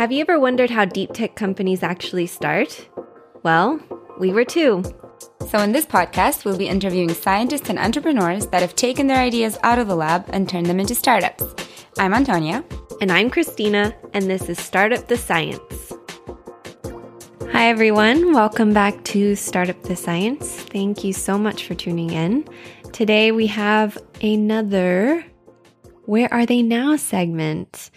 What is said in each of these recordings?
Have you ever wondered how deep tech companies actually start? Well, we were too. So, in this podcast, we'll be interviewing scientists and entrepreneurs that have taken their ideas out of the lab and turned them into startups. I'm Antonia. And I'm Christina, and this is Startup the Science. Hi, everyone. Welcome back to Startup the Science. Thank you so much for tuning in. Today, we have another Where Are They Now segment.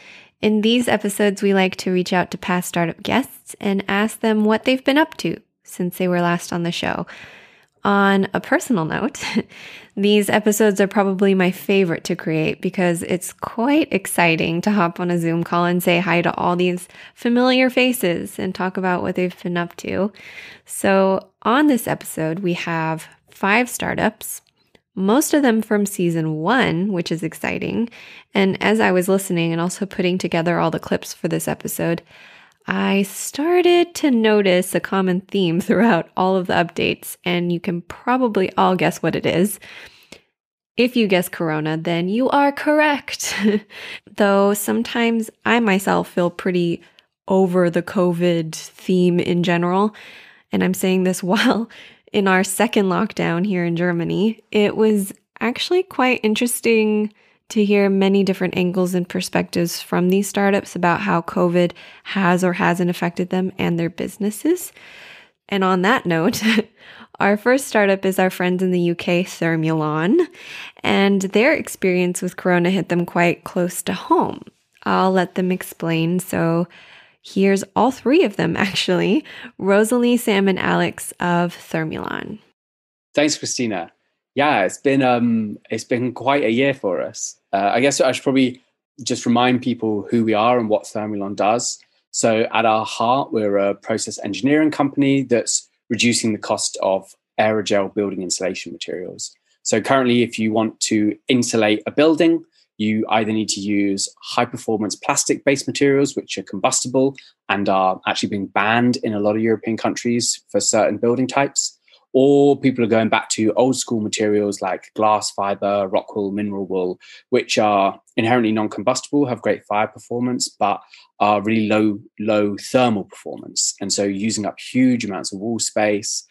In these episodes, we like to reach out to past startup guests and ask them what they've been up to since they were last on the show. On a personal note, these episodes are probably my favorite to create because it's quite exciting to hop on a Zoom call and say hi to all these familiar faces and talk about what they've been up to. So, on this episode, we have five startups most of them from season one, which is exciting. And as I was listening and also putting together all the clips for this episode, I started to notice a common theme throughout all of the updates, and you can probably all guess what it is. If you guess Corona, then you are correct. Though sometimes I myself feel pretty over the COVID theme in general. And I'm saying this while in our second lockdown here in Germany, it was actually quite interesting to hear many different angles and perspectives from these startups about how COVID has or hasn't affected them and their businesses. And on that note, our first startup is our friends in the UK, Thermulon, and their experience with Corona hit them quite close to home. I'll let them explain. So, Here's all three of them, actually Rozalie, Sam, and Alex of Thermulon. Thanks, Christina. Yeah, it's been um, it's been quite a year for us. Uh, I guess I should probably just remind people who we are and what Thermulon does. So, at our heart, we're a process engineering company that's reducing the cost of aerogel building insulation materials. So, currently, if you want to insulate a building, you either need to use high performance plastic based materials, which are combustible and are actually being banned in a lot of European countries for certain building types, or people are going back to old school materials like glass fiber, rock wool, mineral wool, which are inherently non combustible, have great fire performance, but are really low, low thermal performance. And so using up huge amounts of wall space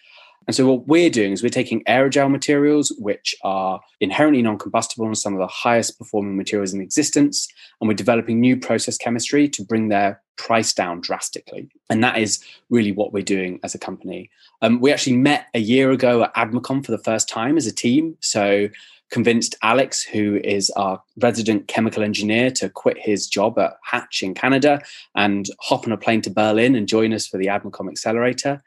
and so what we're doing is we're taking aerogel materials, which are inherently non-combustible and some of the highest performing materials in existence, and we're developing new process chemistry to bring their price down drastically. And that is really what we're doing as a company. Um, we actually met a year ago at ADMACOM for the first time as a team. So convinced Alex, who is our resident chemical engineer, to quit his job at Hatch in Canada and hop on a plane to Berlin and join us for the ADMACOM Accelerator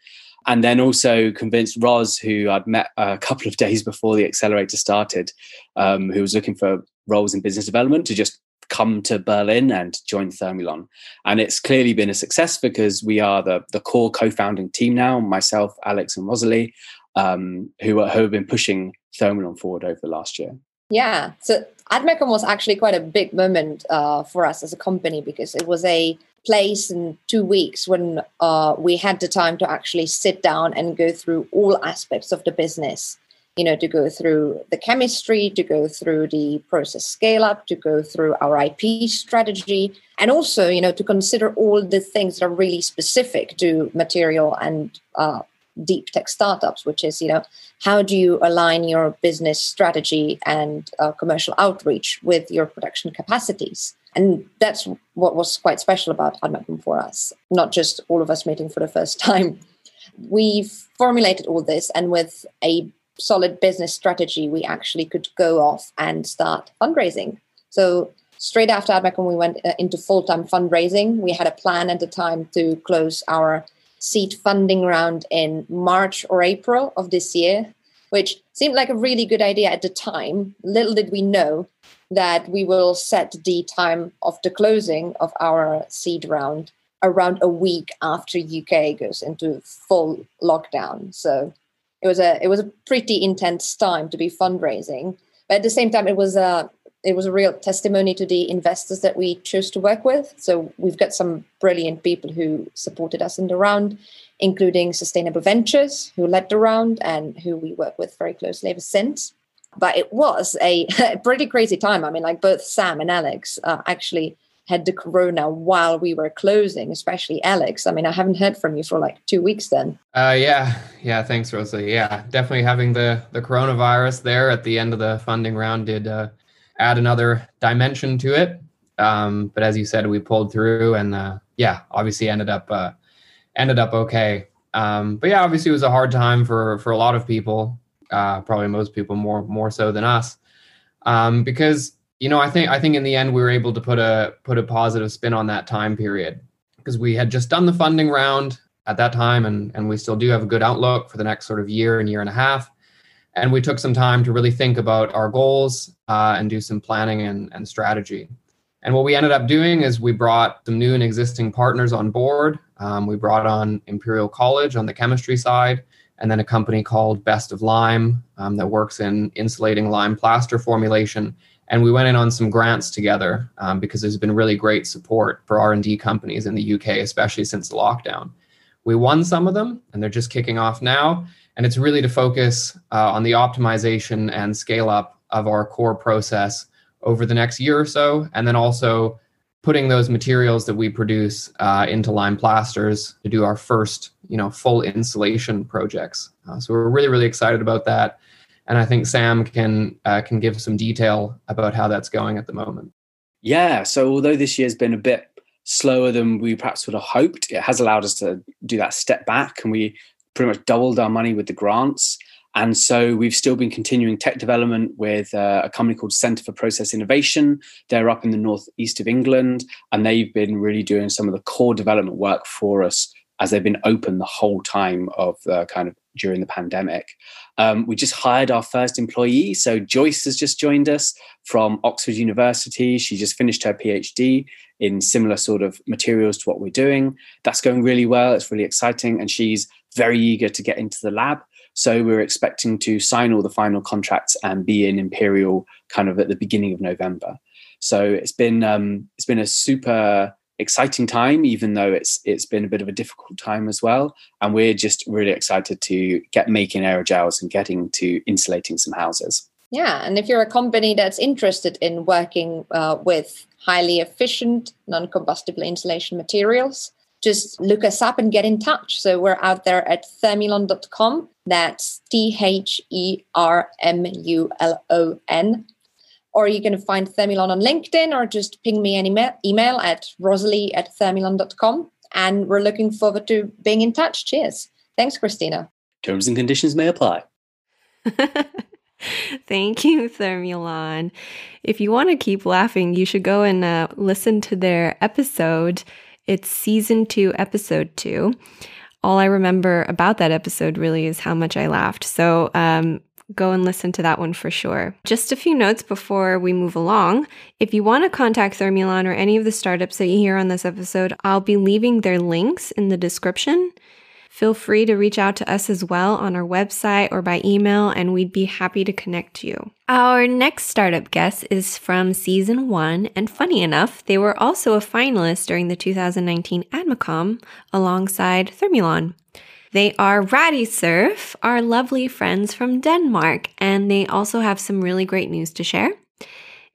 and then also convinced Roz, who I'd met a couple of days before the accelerator started, um, who was looking for roles in business development, to just come to Berlin and join Thermulon. And it's clearly been a success because we are the, the core co-founding team now, myself, Alex, and Rozalie, um, who, are, who have been pushing Thermulon forward over the last year. Yeah. So ADMACOM was actually quite a big moment uh, for us as a company because it was a place in two weeks when uh, we had the time to actually sit down and go through all aspects of the business. You know to go through the chemistry to go through the process scale up to go through our ip strategy and also you know to consider all the things that are really specific to material and uh, deep tech startups which is you know how do you align your business strategy and uh, commercial outreach with your production capacities and that's what was quite special about ADMACOM for us, not just all of us meeting for the first time. We've formulated all this, and with a solid business strategy, we actually could go off and start fundraising. So, straight after ADMACOM, we went uh, into full time fundraising. We had a plan at the time to close our seed funding round in March or April of this year, which seemed like a really good idea at the time. Little did we know that we will set the time of the closing of our seed round around a week after UK goes into full lockdown. So it was a it was a pretty intense time to be fundraising, but at the same time, it was a it was a real testimony to the investors that we chose to work with. So we've got some brilliant people who supported us in the round, including Sustainable Ventures, who led the round and who we work with very closely ever since but it was a, pretty crazy time. I mean, like both Sam and Alex uh, actually had the corona while we were closing, especially Alex. I mean, I haven't heard from you for like two weeks then. Uh, yeah, yeah. Thanks, Rozalie. Yeah, definitely having the the coronavirus there at the end of the funding round did uh, add another dimension to it. Um, but as you said, we pulled through, and uh, yeah, obviously ended up uh, ended up okay. Um, but yeah, obviously it was a hard time for for a lot of people. Uh, probably most people more more so than us, um, because you know I think I think in the end we were able to put a put a positive spin on that time period because we had just done the funding round at that time, and and we still do have a good outlook for the next sort of year and year and a half. And we took some time to really think about our goals uh, and do some planning and, and strategy. And what we ended up doing is we brought some new and existing partners on board. Um, we brought on Imperial College on the chemistry side, and then a company called Best of Lime um, that works in insulating lime plaster formulation. And we went in on some grants together um, because there's been really great support for R&D companies in the UK, especially since the lockdown. We won some of them, and they're just kicking off now. And it's really to focus uh, on the optimization and scale up of our core process over the next year or so, and then also putting those materials that we produce uh, into lime plasters to do our first, you know, full insulation projects. Uh, so we're really, really excited about that, and I think Sam can uh, can give some detail about how that's going at the moment. Yeah. So although this year's been a bit slower than we perhaps would have hoped, it has allowed us to do that step back, and we pretty much doubled our money with the grants. And so we've still been continuing tech development with uh, a company called Centre for Process Innovation. They're up in the northeast of England, and they've been really doing some of the core development work for us as they've been open the whole time of the kind of during the pandemic. Um, we just hired our first employee. So Joyce has just joined us from Oxford University. She just finished her PhD in similar sort of materials to what we're doing. That's going really well. It's really exciting. And she's very eager to get into the lab. So we're expecting to sign all the final contracts and be in Imperial kind of at the beginning of November. So it's been um, it's been a super exciting time, even though it's it's been a bit of a difficult time as well. And we're just really excited to get making aerogels and getting to insulating some houses. Yeah, and if you're a company that's interested in working uh, with highly efficient non-combustible insulation materials, just look us up and get in touch. So we're out there at thermulon.com. That's T H E R M U L O N. Or you can find Thermulon on LinkedIn or just ping me an email, email at rozalie at thermulon.com. And we're looking forward to being in touch. Cheers. Thanks, Christina. Terms and conditions may apply. Thank you, Thermulon. If you want to keep laughing, you should go and uh, listen to their episode it's season two, episode two. All I remember about that episode really is how much I laughed. So, um, go and listen to that one for sure. Just a few notes before we move along. If you want to contact Thermulon or any of the startups that you hear on this episode, I'll be leaving their links in the description. Feel free to reach out to us as well on our website or by email, and we'd be happy to connect you. Our next startup guest is from season one, and funny enough, they were also a finalist during the 2019 ADMACOM alongside Thermulon. They are Radisurf, our lovely friends from Denmark, and they also have some really great news to share.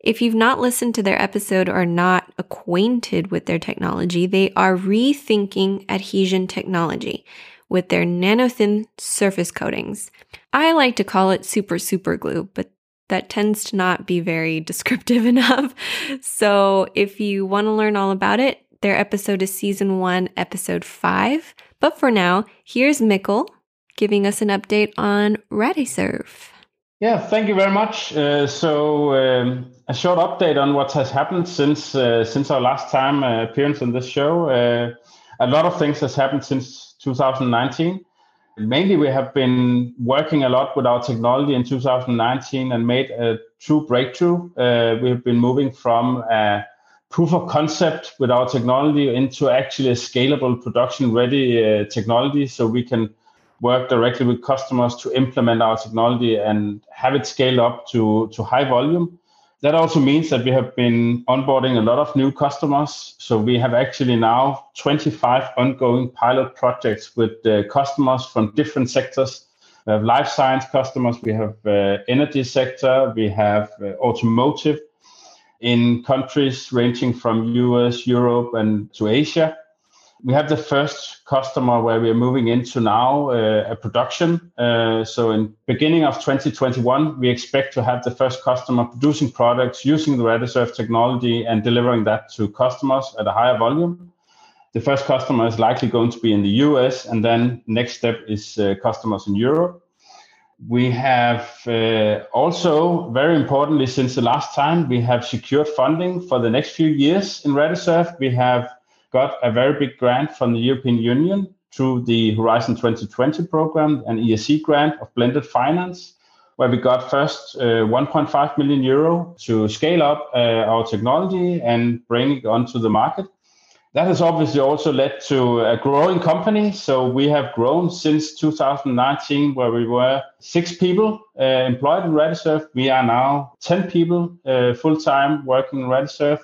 If you've not listened to their episode or not acquainted with their technology, they are rethinking adhesion technology with their nanothin surface coatings. I like to call it super super glue, but that tends to not be very descriptive enough. So if you want to learn all about it, their episode is season one, episode five. But for now, here's Mikkel giving us an update on Radisurf. Yeah, thank you very much. Uh, so, um, a short update on what has happened since uh, since our last time uh, appearance on this show. Uh, a lot of things has happened since 2019. Mainly, we have been working a lot with our technology in 2019 and made a true breakthrough. Uh, we have been moving from a proof of concept with our technology into actually a scalable production ready uh, technology so we can work directly with customers to implement our technology and have it scale up to, to high volume. That also means that we have been onboarding a lot of new customers. So we have actually now 25 ongoing pilot projects with uh, customers from different sectors. We have life science customers, we have uh, energy sector, we have uh, automotive, in countries ranging from US, Europe, and to Asia. We have the first customer where we are moving into now uh, a production. Uh, so in beginning of 2021, we expect to have the first customer producing products using the Radisurf technology and delivering that to customers at a higher volume. The first customer is likely going to be in the US, and then next step is uh, customers in Europe. We have uh, also, very importantly, since the last time, we have secured funding for the next few years in Radisurf. We have got a very big grant from the European Union through the Horizon 2020 program, an ESC grant of blended finance, where we got first uh, 1.5 million euro to scale up uh, our technology and bring it onto the market. That has obviously also led to a growing company. So we have grown since 2019, where we were six people uh, employed in Radisurf. We are now 10 people uh, full time working in Radisurf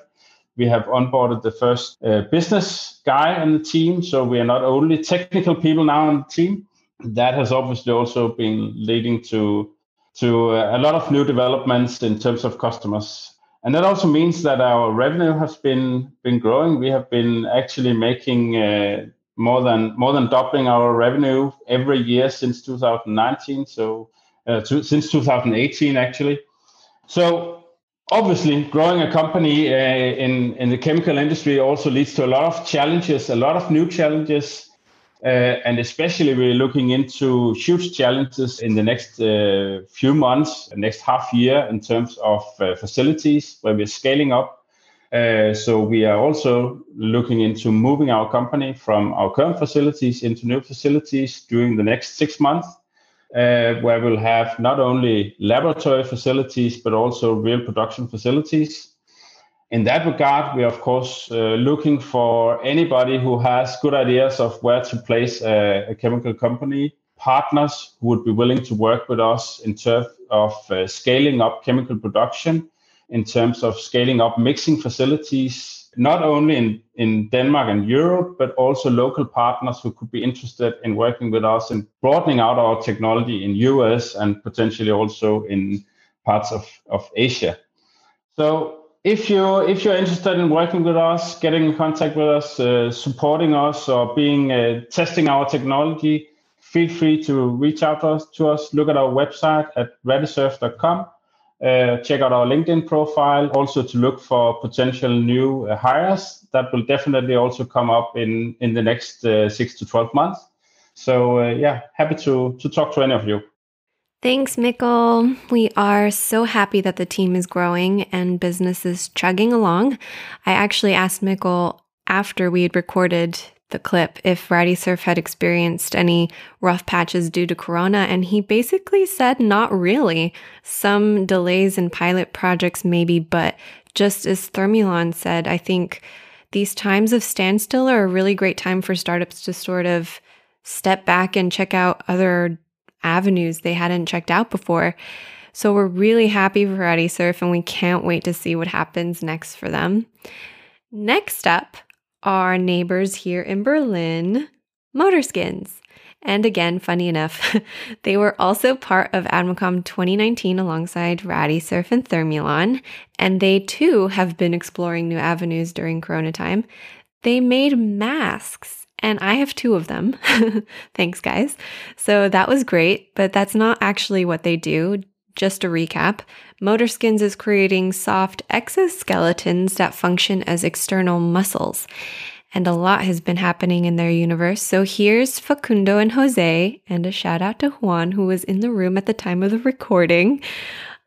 we have onboarded the first uh, business guy in the team. So we are not only technical people now in the team. That has obviously also been leading to to uh, a lot of new developments in terms of customers. And that also means that our revenue has been been growing. We have been actually making uh, more than more than doubling our revenue every year since 2019. So uh, to, since 2018 actually. So obviously growing a company uh, in in the chemical industry also leads to a lot of challenges a lot of new challenges uh, and especially we're looking into huge challenges in the next uh, few months next half year in terms of uh, facilities where we're scaling up. Uh, so we are also looking into moving our company from our current facilities into new facilities during the next six months where we'll have not only laboratory facilities, but also real production facilities. In that regard, we are, of course, uh, looking for anybody who has good ideas of where to place a, a, chemical company, partners who would be willing to work with us in terms of uh, scaling up chemical production, in terms of scaling up mixing facilities, not only in, in Denmark and Europe, but also local partners who could be interested in working with us and broadening out our technology in US and potentially also in parts of, of Asia. So if you if you're interested in working with us, getting in contact with us, uh, supporting us, or being uh, testing our technology, feel free to reach out to us. To us, look at our website at radisurf.com uh, check out our LinkedIn profile, also to look for potential new uh, hires that will definitely also come up in in the next uh, six to twelve months. So uh, yeah, happy to to talk to any of you. Thanks, Mikkel. We are so happy that the team is growing and business is chugging along. I actually asked Mikkel after we had recorded the clip if Radisurf had experienced any rough patches due to Corona, and he basically said not really. Some delays in pilot projects, maybe, but just as Thermulon said, I think these times of standstill are a really great time for startups to sort of step back and check out other avenues they hadn't checked out before. So we're really happy for Radisurf and we can't wait to see what happens next for them. Next up, our neighbors here in Berlin, Motorskins. And again, funny enough, they were also part of AdmaCom 2019 alongside Radisurf and Thermulon, and they too have been exploring new avenues during Corona time. They made masks, and I have two of them. Thanks, guys. So that was great, but that's not actually what they do. Just a recap Motorskins is creating soft exoskeletons that function as external muscles. And a lot has been happening in their universe. So here's Facundo and Jose, and a shout out to Juan, who was in the room at the time of the recording,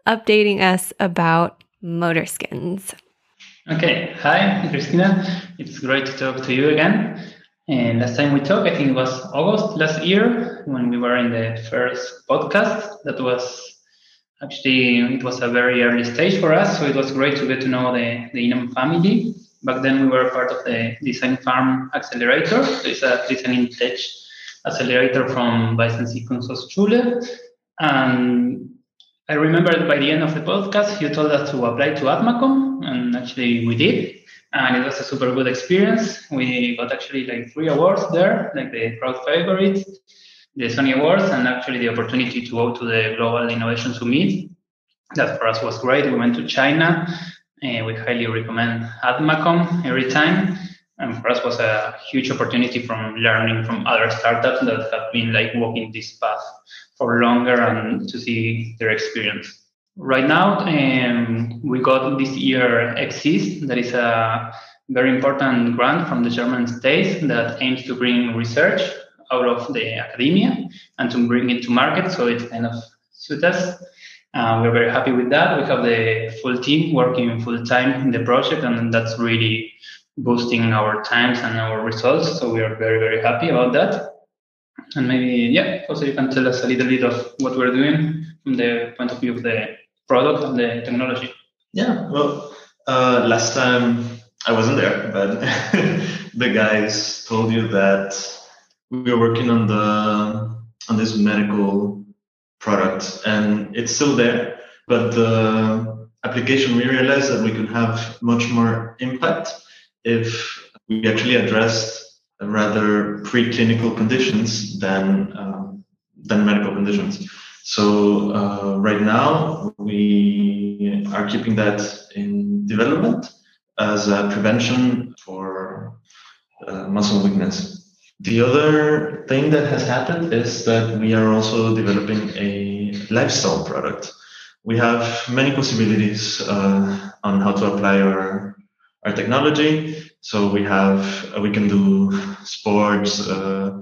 updating us about Motorskins. Okay, hi, Christina. It's great to talk to you again. And last time we talked, I think it was August last year when we were in the first podcast. That was Actually, it was a very early stage for us, so it was great to get to know the, the Inam family. Back then, we were part of the Design Farm Accelerator. So it's a design tech accelerator from Weißensee Kunsthochschule. And I remember by the end of the podcast, you told us to apply to AdmaCom, and actually we did. And it was a super good experience. We got actually like three awards there, like the crowd favorite, the Sony Awards and actually the opportunity to go to the Global Innovation Summit. That for us was great. We went to China Uh, we highly recommend AdMacom every time. And for us was a huge opportunity from learning from other startups that have been like walking this path for longer and to see their experience. Right now, um, we got this year Exist, that is a very important grant from the German state that aims to bring research out of the academia and to bring it to market. So it kind of suits us. Uh, we're very happy with that. We have the full team working full time in the project, and that's really boosting our times and our results. So we are very, very happy about that. And maybe, yeah, also you can tell us a little bit of what we're doing from the point of view of the product and the technology. Yeah, well, uh, last time I wasn't there, but the guys told you that we were working on the on this medical product, and it's still there. But the application, we realized that we could have much more impact if we actually addressed rather preclinical conditions than um, than medical conditions. So uh, right now we are keeping that in development as a prevention for uh, muscle weakness. The other thing that has happened is that we are also developing a lifestyle product. We have many possibilities uh, on how to apply our our technology. So we have uh, we can do sports, uh,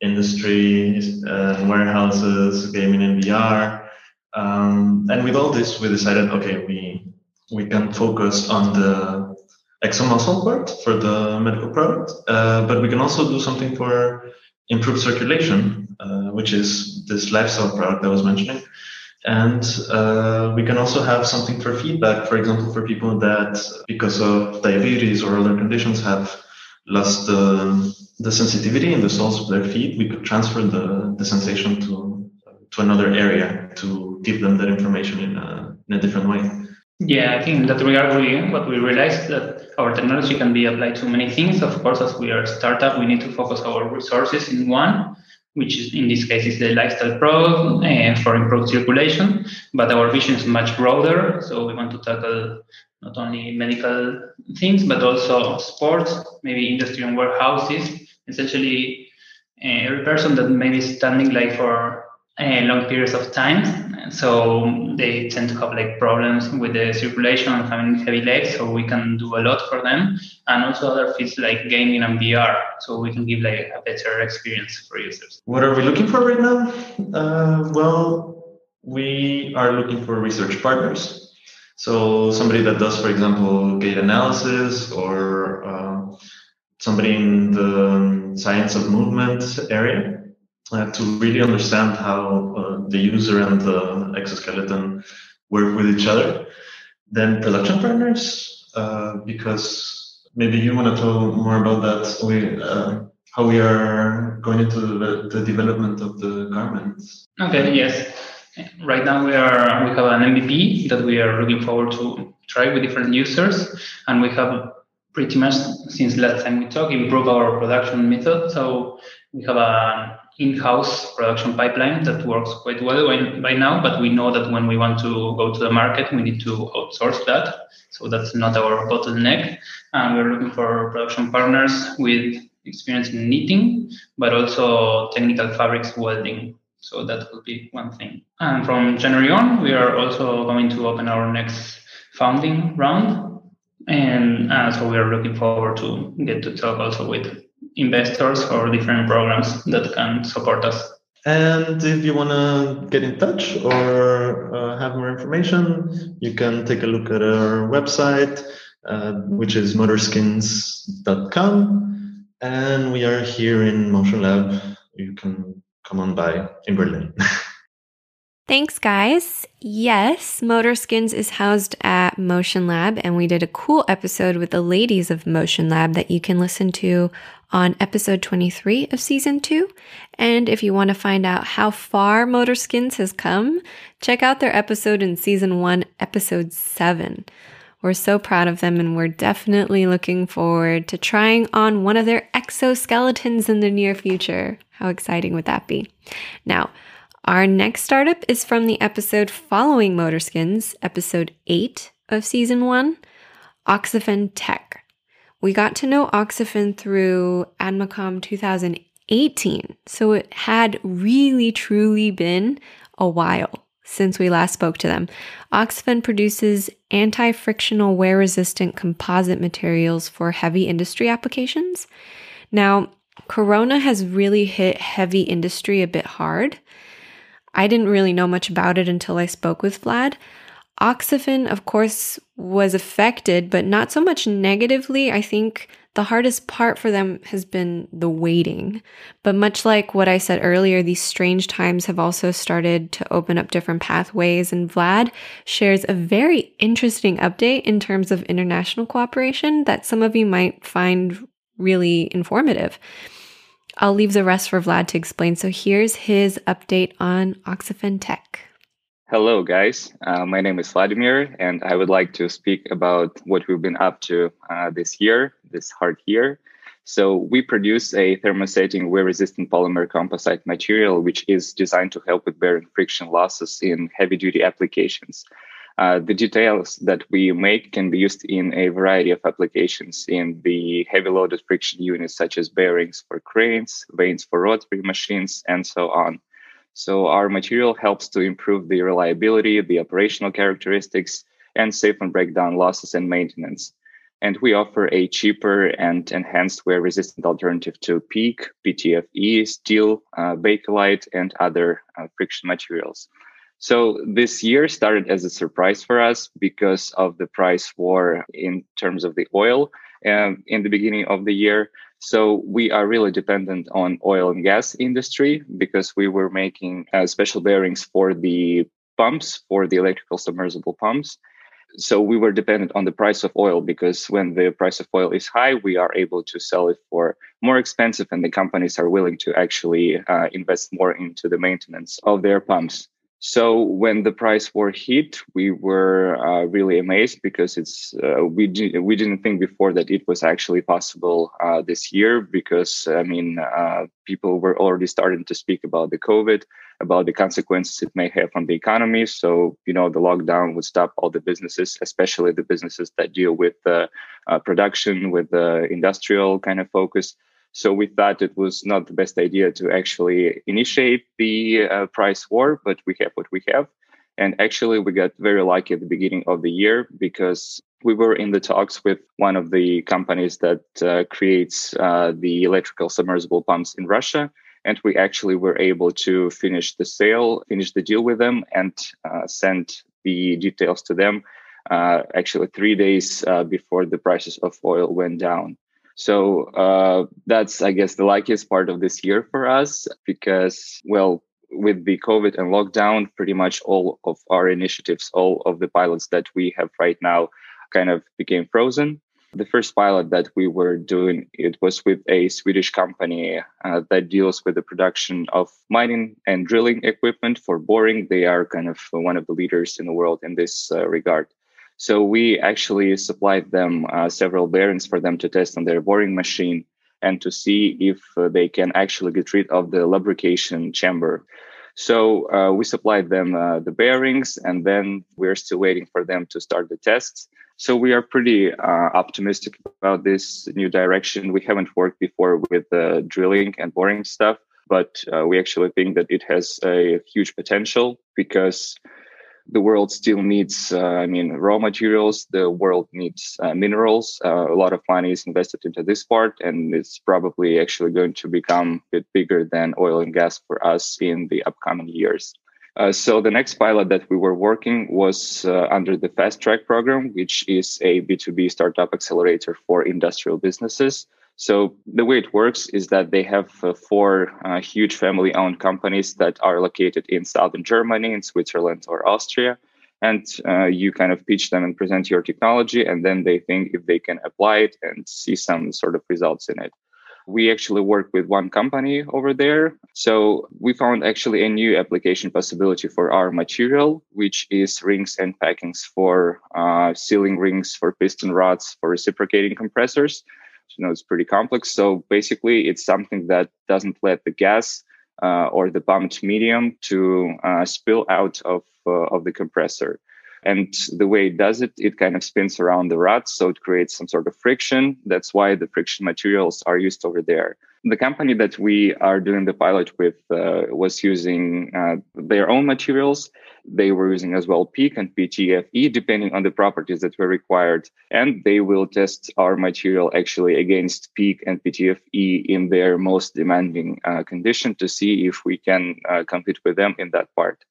industry, uh, warehouses, gaming and VR. Um, and with all this, we decided, okay, we we can focus on the exomuscle part for the medical product, uh, but we can also do something for improved circulation, uh, which is this lifestyle product I was mentioning. And uh, we can also have something for feedback, for example, for people that, because of diabetes or other conditions, have lost the, the sensitivity in the soles of their feet. We could transfer the, the sensation to, to another area to give them that information in a, in a different way. Yeah, I think in that regard, we, what we realized that our technology can be applied to many things. Of course, as we are a startup, we need to focus our resources in one, which is in this case is the lifestyle product uh, for improved circulation. But our vision is much broader, so we want to tackle not only medical things but also sports, maybe industry and warehouses. Essentially, uh, every person that may be standing like for uh, long periods of time. So they tend to have like problems with the circulation and having heavy legs. So we can do a lot for them, and also other fields like gaming and VR. So we can give like a better experience for users. What are we looking for right now? Uh, well, we are looking for research partners. So somebody that does, for example, gait analysis or uh, somebody in the science of movement area uh, to really understand how uh, the user and the exoskeleton work with each other. Then production partners, uh, because maybe you want to tell more about that. We, uh, how we are going into the, development of the garments. Okay. Yes. Right now we are we have an MVP that we are looking forward to try with different users, and we have pretty much since last time we talked improved our production method. So we have a in-house production pipeline that works quite well by now, but we know that when we want to go to the market, we need to outsource that. So that's not our bottleneck. And we're looking for production partners with experience in knitting, but also technical fabrics welding. So that will be one thing. And from January on, we are also going to open our next founding round. And uh, so we are looking forward to get to talk also with investors or different programs that can support us. And if you want to get in touch or uh, have more information, you can take a look at our website, uh, which is motorskins.com. And we are here in Motion Lab. You can come on by in Berlin. Thanks, guys. Yes, Motorskins is housed at Motion Lab, and we did a cool episode with the ladies of Motion Lab that you can listen to on episode 23 of season two. And if you want to find out how far Motorskins has come, check out their episode in season one, episode seven. We're so proud of them, and we're definitely looking forward to trying on one of their exoskeletons in the near future. How exciting would that be? Now, our next startup is from the episode following Motorskins, episode 8 of season 1. Oxafen Tech. We got to know Oxafen through ADMACOM 2018, so it had really truly been a while since we last spoke to them. Oxafen produces anti frictional wear resistant composite materials for heavy industry applications. Now, Corona has really hit heavy industry a bit hard. I didn't really know much about it until I spoke with Vlad. Oxafen, of course, was affected, but not so much negatively. I think the hardest part for them has been the waiting. But much like what I said earlier, these strange times have also started to open up different pathways. And Vlad shares a very interesting update in terms of international cooperation that some of you might find really informative. I'll leave the rest for Vlad to explain. So here's his update on Oxafen Tech. Hello, guys. Uh, my name is Vladimir, and I would like to speak about what we've been up to uh, this year, this hard year. So, we produce a thermosetting wear resistant polymer composite material, which is designed to help with bearing friction losses in heavy duty applications. Uh, the details that we make can be used in a variety of applications in the heavy loaded friction units, such as bearings for cranes, vanes for rotary machines, and so on. So, our material helps to improve the reliability, the operational characteristics, and save on breakdown losses and maintenance. And we offer a cheaper and enhanced wear resistant alternative to PEEK, PTFE, steel, uh, Bakelite, and other uh, friction materials. So this year started as a surprise for us because of the price war in terms of the oil um, in the beginning of the year. So we are really dependent on oil and gas industry because we were making uh, special bearings for the pumps for the electrical submersible pumps. So we were dependent on the price of oil because when the price of oil is high, we are able to sell it for more expensive, and the companies are willing to actually uh, invest more into the maintenance of their pumps. So when the price war hit, we were uh, really amazed because it's uh, we di- we didn't think before that it was actually possible uh, this year because I mean uh, people were already starting to speak about the COVID, about the consequences it may have on the economy. So you know the lockdown would stop all the businesses, especially the businesses that deal with uh, production, with the industrial kind of focus. So we thought it was not the best idea to actually initiate the uh, price war, but we have what we have. And actually, we got very lucky at the beginning of the year because we were in the talks with one of the companies that uh, creates uh, the electrical submersible pumps in Russia. And we actually were able to finish the sale, finish the deal with them, and uh, send the details to them uh, actually three days uh, before the prices of oil went down. So uh, that's, I guess, the luckiest part of this year for us because, well, with the COVID and lockdown, pretty much all of our initiatives, all of the pilots that we have right now kind of became frozen. The first pilot that we were doing, it was with a Swedish company uh, that deals with the production of mining and drilling equipment for boring. They are kind of one of the leaders in the world in this uh, regard. So we actually supplied them uh, several bearings for them to test on their boring machine and to see if uh, they can actually get rid of the lubrication chamber. So uh, we supplied them uh, the bearings, and then we're still waiting for them to start the tests. So we are pretty uh, optimistic about this new direction. We haven't worked before with the drilling and boring stuff, but uh, we actually think that it has a huge potential because the world still needs, uh, I mean, raw materials. The world needs uh, minerals. Uh, a lot of money is invested into this part, and it's probably actually going to become a bit bigger than oil and gas for us in the upcoming years. Uh, so the next pilot that we were working was uh, under the Fast Track program, which is a B2B startup accelerator for industrial businesses. So the way it works is that they have uh, four uh, huge family-owned companies that are located in southern Germany, in Switzerland, or Austria. And uh, you kind of pitch them and present your technology, and then they think if they can apply it and see some sort of results in it. We actually work with one company over there. So we found actually a new application possibility for our material, which is rings and packings for uh, sealing rings, for piston rods, for reciprocating compressors you know it's pretty complex so basically it's something that doesn't let the gas uh, or the pumped medium to uh, spill out of uh, of the compressor And the way it does it, it kind of spins around the rod. So it creates some sort of friction. That's why the friction materials are used over there. The company that we are doing the pilot with uh, was using uh, their own materials. They were using as well PEEK and PTFE, depending on the properties that were required. And they will test our material actually against PEEK and PTFE in their most demanding uh, condition to see if we can uh, compete with them in that part.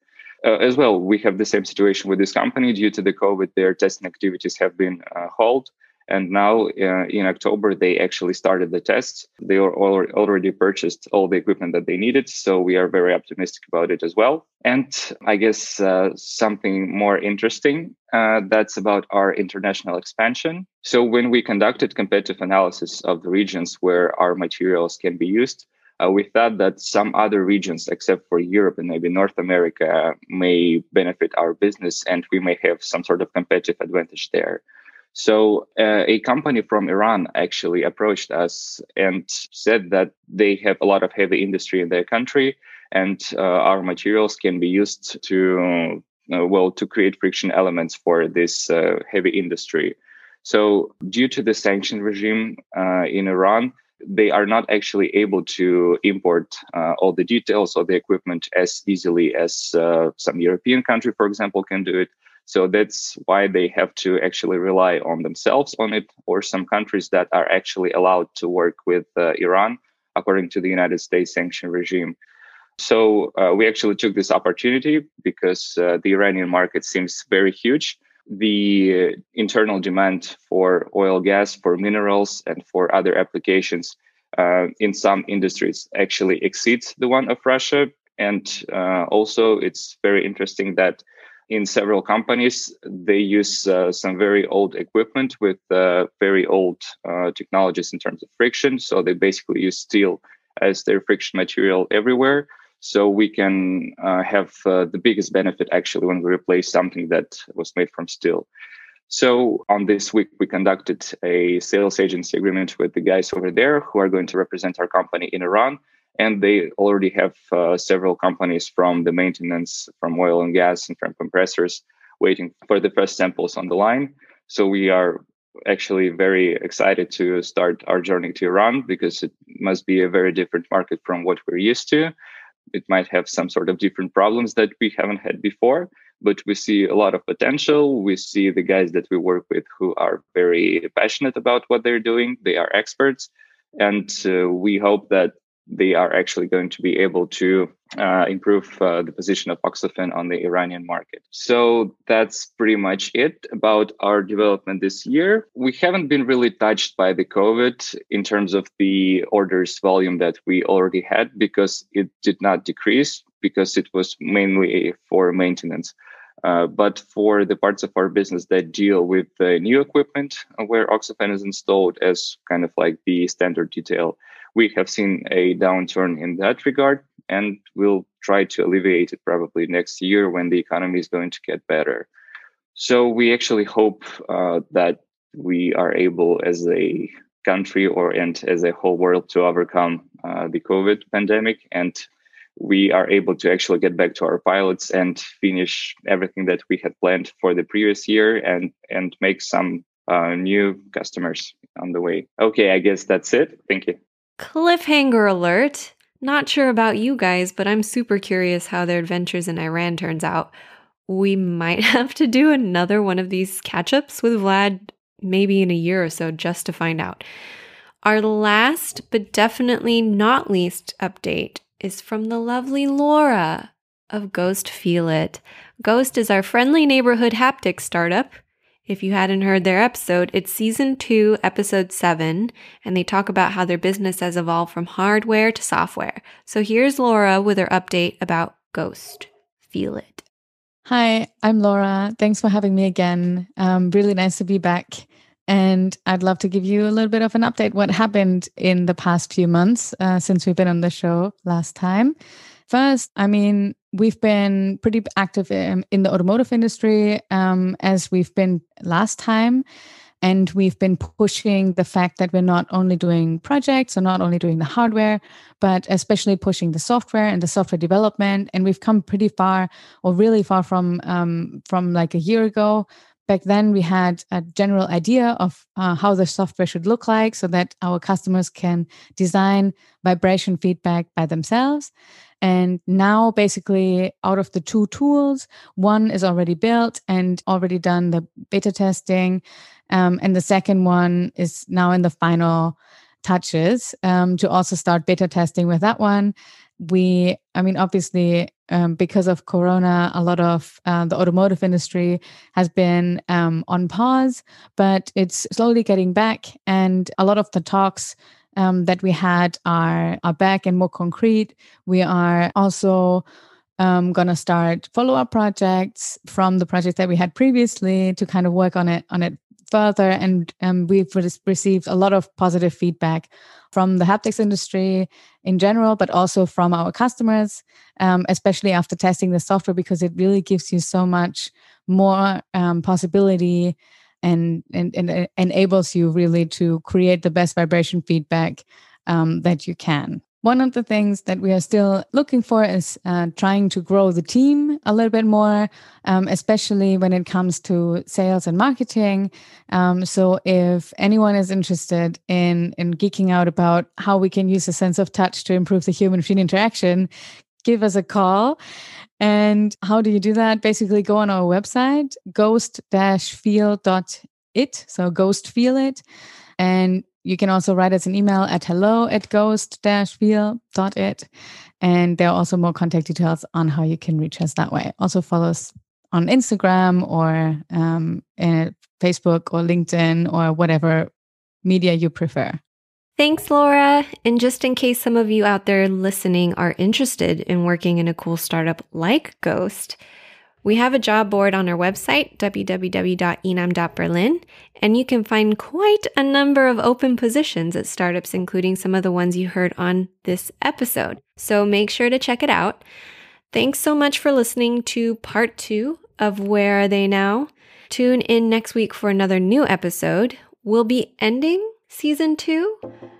Uh, as well, we have the same situation with this company. Due to the COVID, their testing activities have been uh, halted. And now uh, in October, they actually started the tests. They are already purchased all the equipment that they needed. So we are very optimistic about it as well. And I guess uh, something more interesting uh, that's about our international expansion. So when we conducted competitive analysis of the regions where our materials can be used, uh, we thought that some other regions, except for Europe and maybe North America, may benefit our business and we may have some sort of competitive advantage there. So, uh, a company from Iran actually approached us and said that they have a lot of heavy industry in their country and uh, our materials can be used to, uh, well, to create friction elements for this uh, heavy industry. So, due to the sanction regime uh, in Iran, they are not actually able to import uh, all the details of the equipment as easily as some European country, for example, can do it. So that's why they have to actually rely on themselves on it, or some countries that are actually allowed to work with uh, Iran according to the United States sanction regime. So uh, we actually took this opportunity because uh, the Iranian market seems very huge the internal demand for oil, gas, for minerals, and for other applications uh, in some industries actually exceeds the one of Russia. And uh, also, it's very interesting that in several companies, they use uh, some very old equipment with uh, very old uh, technologies in terms of friction. So they basically use steel as their friction material everywhere. So we can uh, have uh, the biggest benefit actually when we replace something that was made from steel. So on this week, we conducted a sales agency agreement with the guys over there who are going to represent our company in Iran. And they already have uh, several companies from the maintenance, from oil and gas, and from compressors waiting for the first samples on the line. So we are actually very excited to start our journey to Iran because it must be a very different market from what we're used to. It might have some sort of different problems that we haven't had before but we see a lot of potential. We see the guys that we work with who are very passionate about what they're doing. They are experts. And uh, we hope that they are actually going to be able to uh, improve uh, the position of Oxafen on the Iranian market. So that's pretty much it about our development this year. We haven't been really touched by the COVID in terms of the orders volume that we already had because it did not decrease because it was mainly for maintenance. Uh, but for the parts of our business that deal with the new equipment where Oxafen is installed as kind of like the standard detail, we have seen a downturn in that regard, and we'll try to alleviate it probably next year when the economy is going to get better. So we actually hope uh, that we are able as a country or and as a whole world to overcome uh, the COVID pandemic and we are able to actually get back to our pilots and finish everything that we had planned for the previous year and and make some uh, new customers on the way. Okay, I guess that's it. Thank you. Cliffhanger alert. Not sure about you guys, but I'm super curious how their adventures in Iran turns out. We might have to do another one of these catch ups with Vlad maybe in a year or so just to find out. Our last, but definitely not least update is from the lovely Laura of Ghost Feel It. Ghost is our friendly neighborhood haptic startup if you hadn't heard their episode, it's season two, episode seven, and they talk about how their business has evolved from hardware to software. So here's Laura with her update about Ghost. Feel it. Hi, I'm Laura. Thanks for having me again. Um, really nice to be back. And I'd love to give you a little bit of an update what happened in the past few months uh, since we've been on the show last time. First, I mean, we've been pretty active in, in the automotive industry um, as we've been last time. And we've been pushing the fact that we're not only doing projects or not only doing the hardware, but especially pushing the software and the software development. And we've come pretty far, or really far from um, from like a year ago. Back then, we had a general idea of uh, how the software should look like, so that our customers can design vibration feedback by themselves. And now, basically, out of the two tools, one is already built and already done the beta testing. Um, and the second one is now in the final touches um, to also start beta testing with that one. We, I mean, obviously, um, because of Corona, a lot of uh, the automotive industry has been um, on pause, but it's slowly getting back. And a lot of the talks um, that we had are, are back and more concrete. We are also um, going to start follow-up projects from the project that we had previously to kind of work on it on it further and um, we've received a lot of positive feedback from the haptics industry in general but also from our customers um, especially after testing the software because it really gives you so much more um, possibility and, and, and enables you really to create the best vibration feedback um, that you can. One of the things that we are still looking for is uh, trying to grow the team a little bit more, um, especially when it comes to sales and marketing. Um, so, if anyone is interested in in geeking out about how we can use a sense of touch to improve the human machine interaction, give us a call. And how do you do that? Basically, go on our website, ghost-feel.it. So ghost feel it. And you can also write us an email at hello at ghost-feel.it. And there are also more contact details on how you can reach us that way. Also follow us on Instagram or um, Facebook or LinkedIn or whatever media you prefer. Thanks, Laura. And just in case some of you out there listening are interested in working in a cool startup like Ghost, we have a job board on our website, www.inam.berlin, and you can find quite a number of open positions at startups, including some of the ones you heard on this episode. So make sure to check it out. Thanks so much for listening to part two of Where Are They Now? Tune in next week for another new episode. We'll be ending season two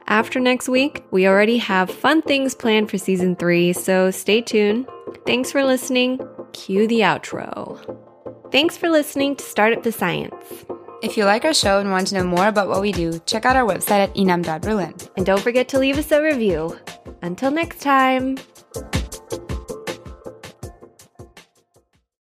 after next week. We already have fun things planned for season three, so stay tuned. Thanks for listening. Cue the outro. Thanks for listening to Startup the Science. If you like our show and want to know more about what we do, check out our website at inam.berlin. And don't forget to leave us a review. Until next time.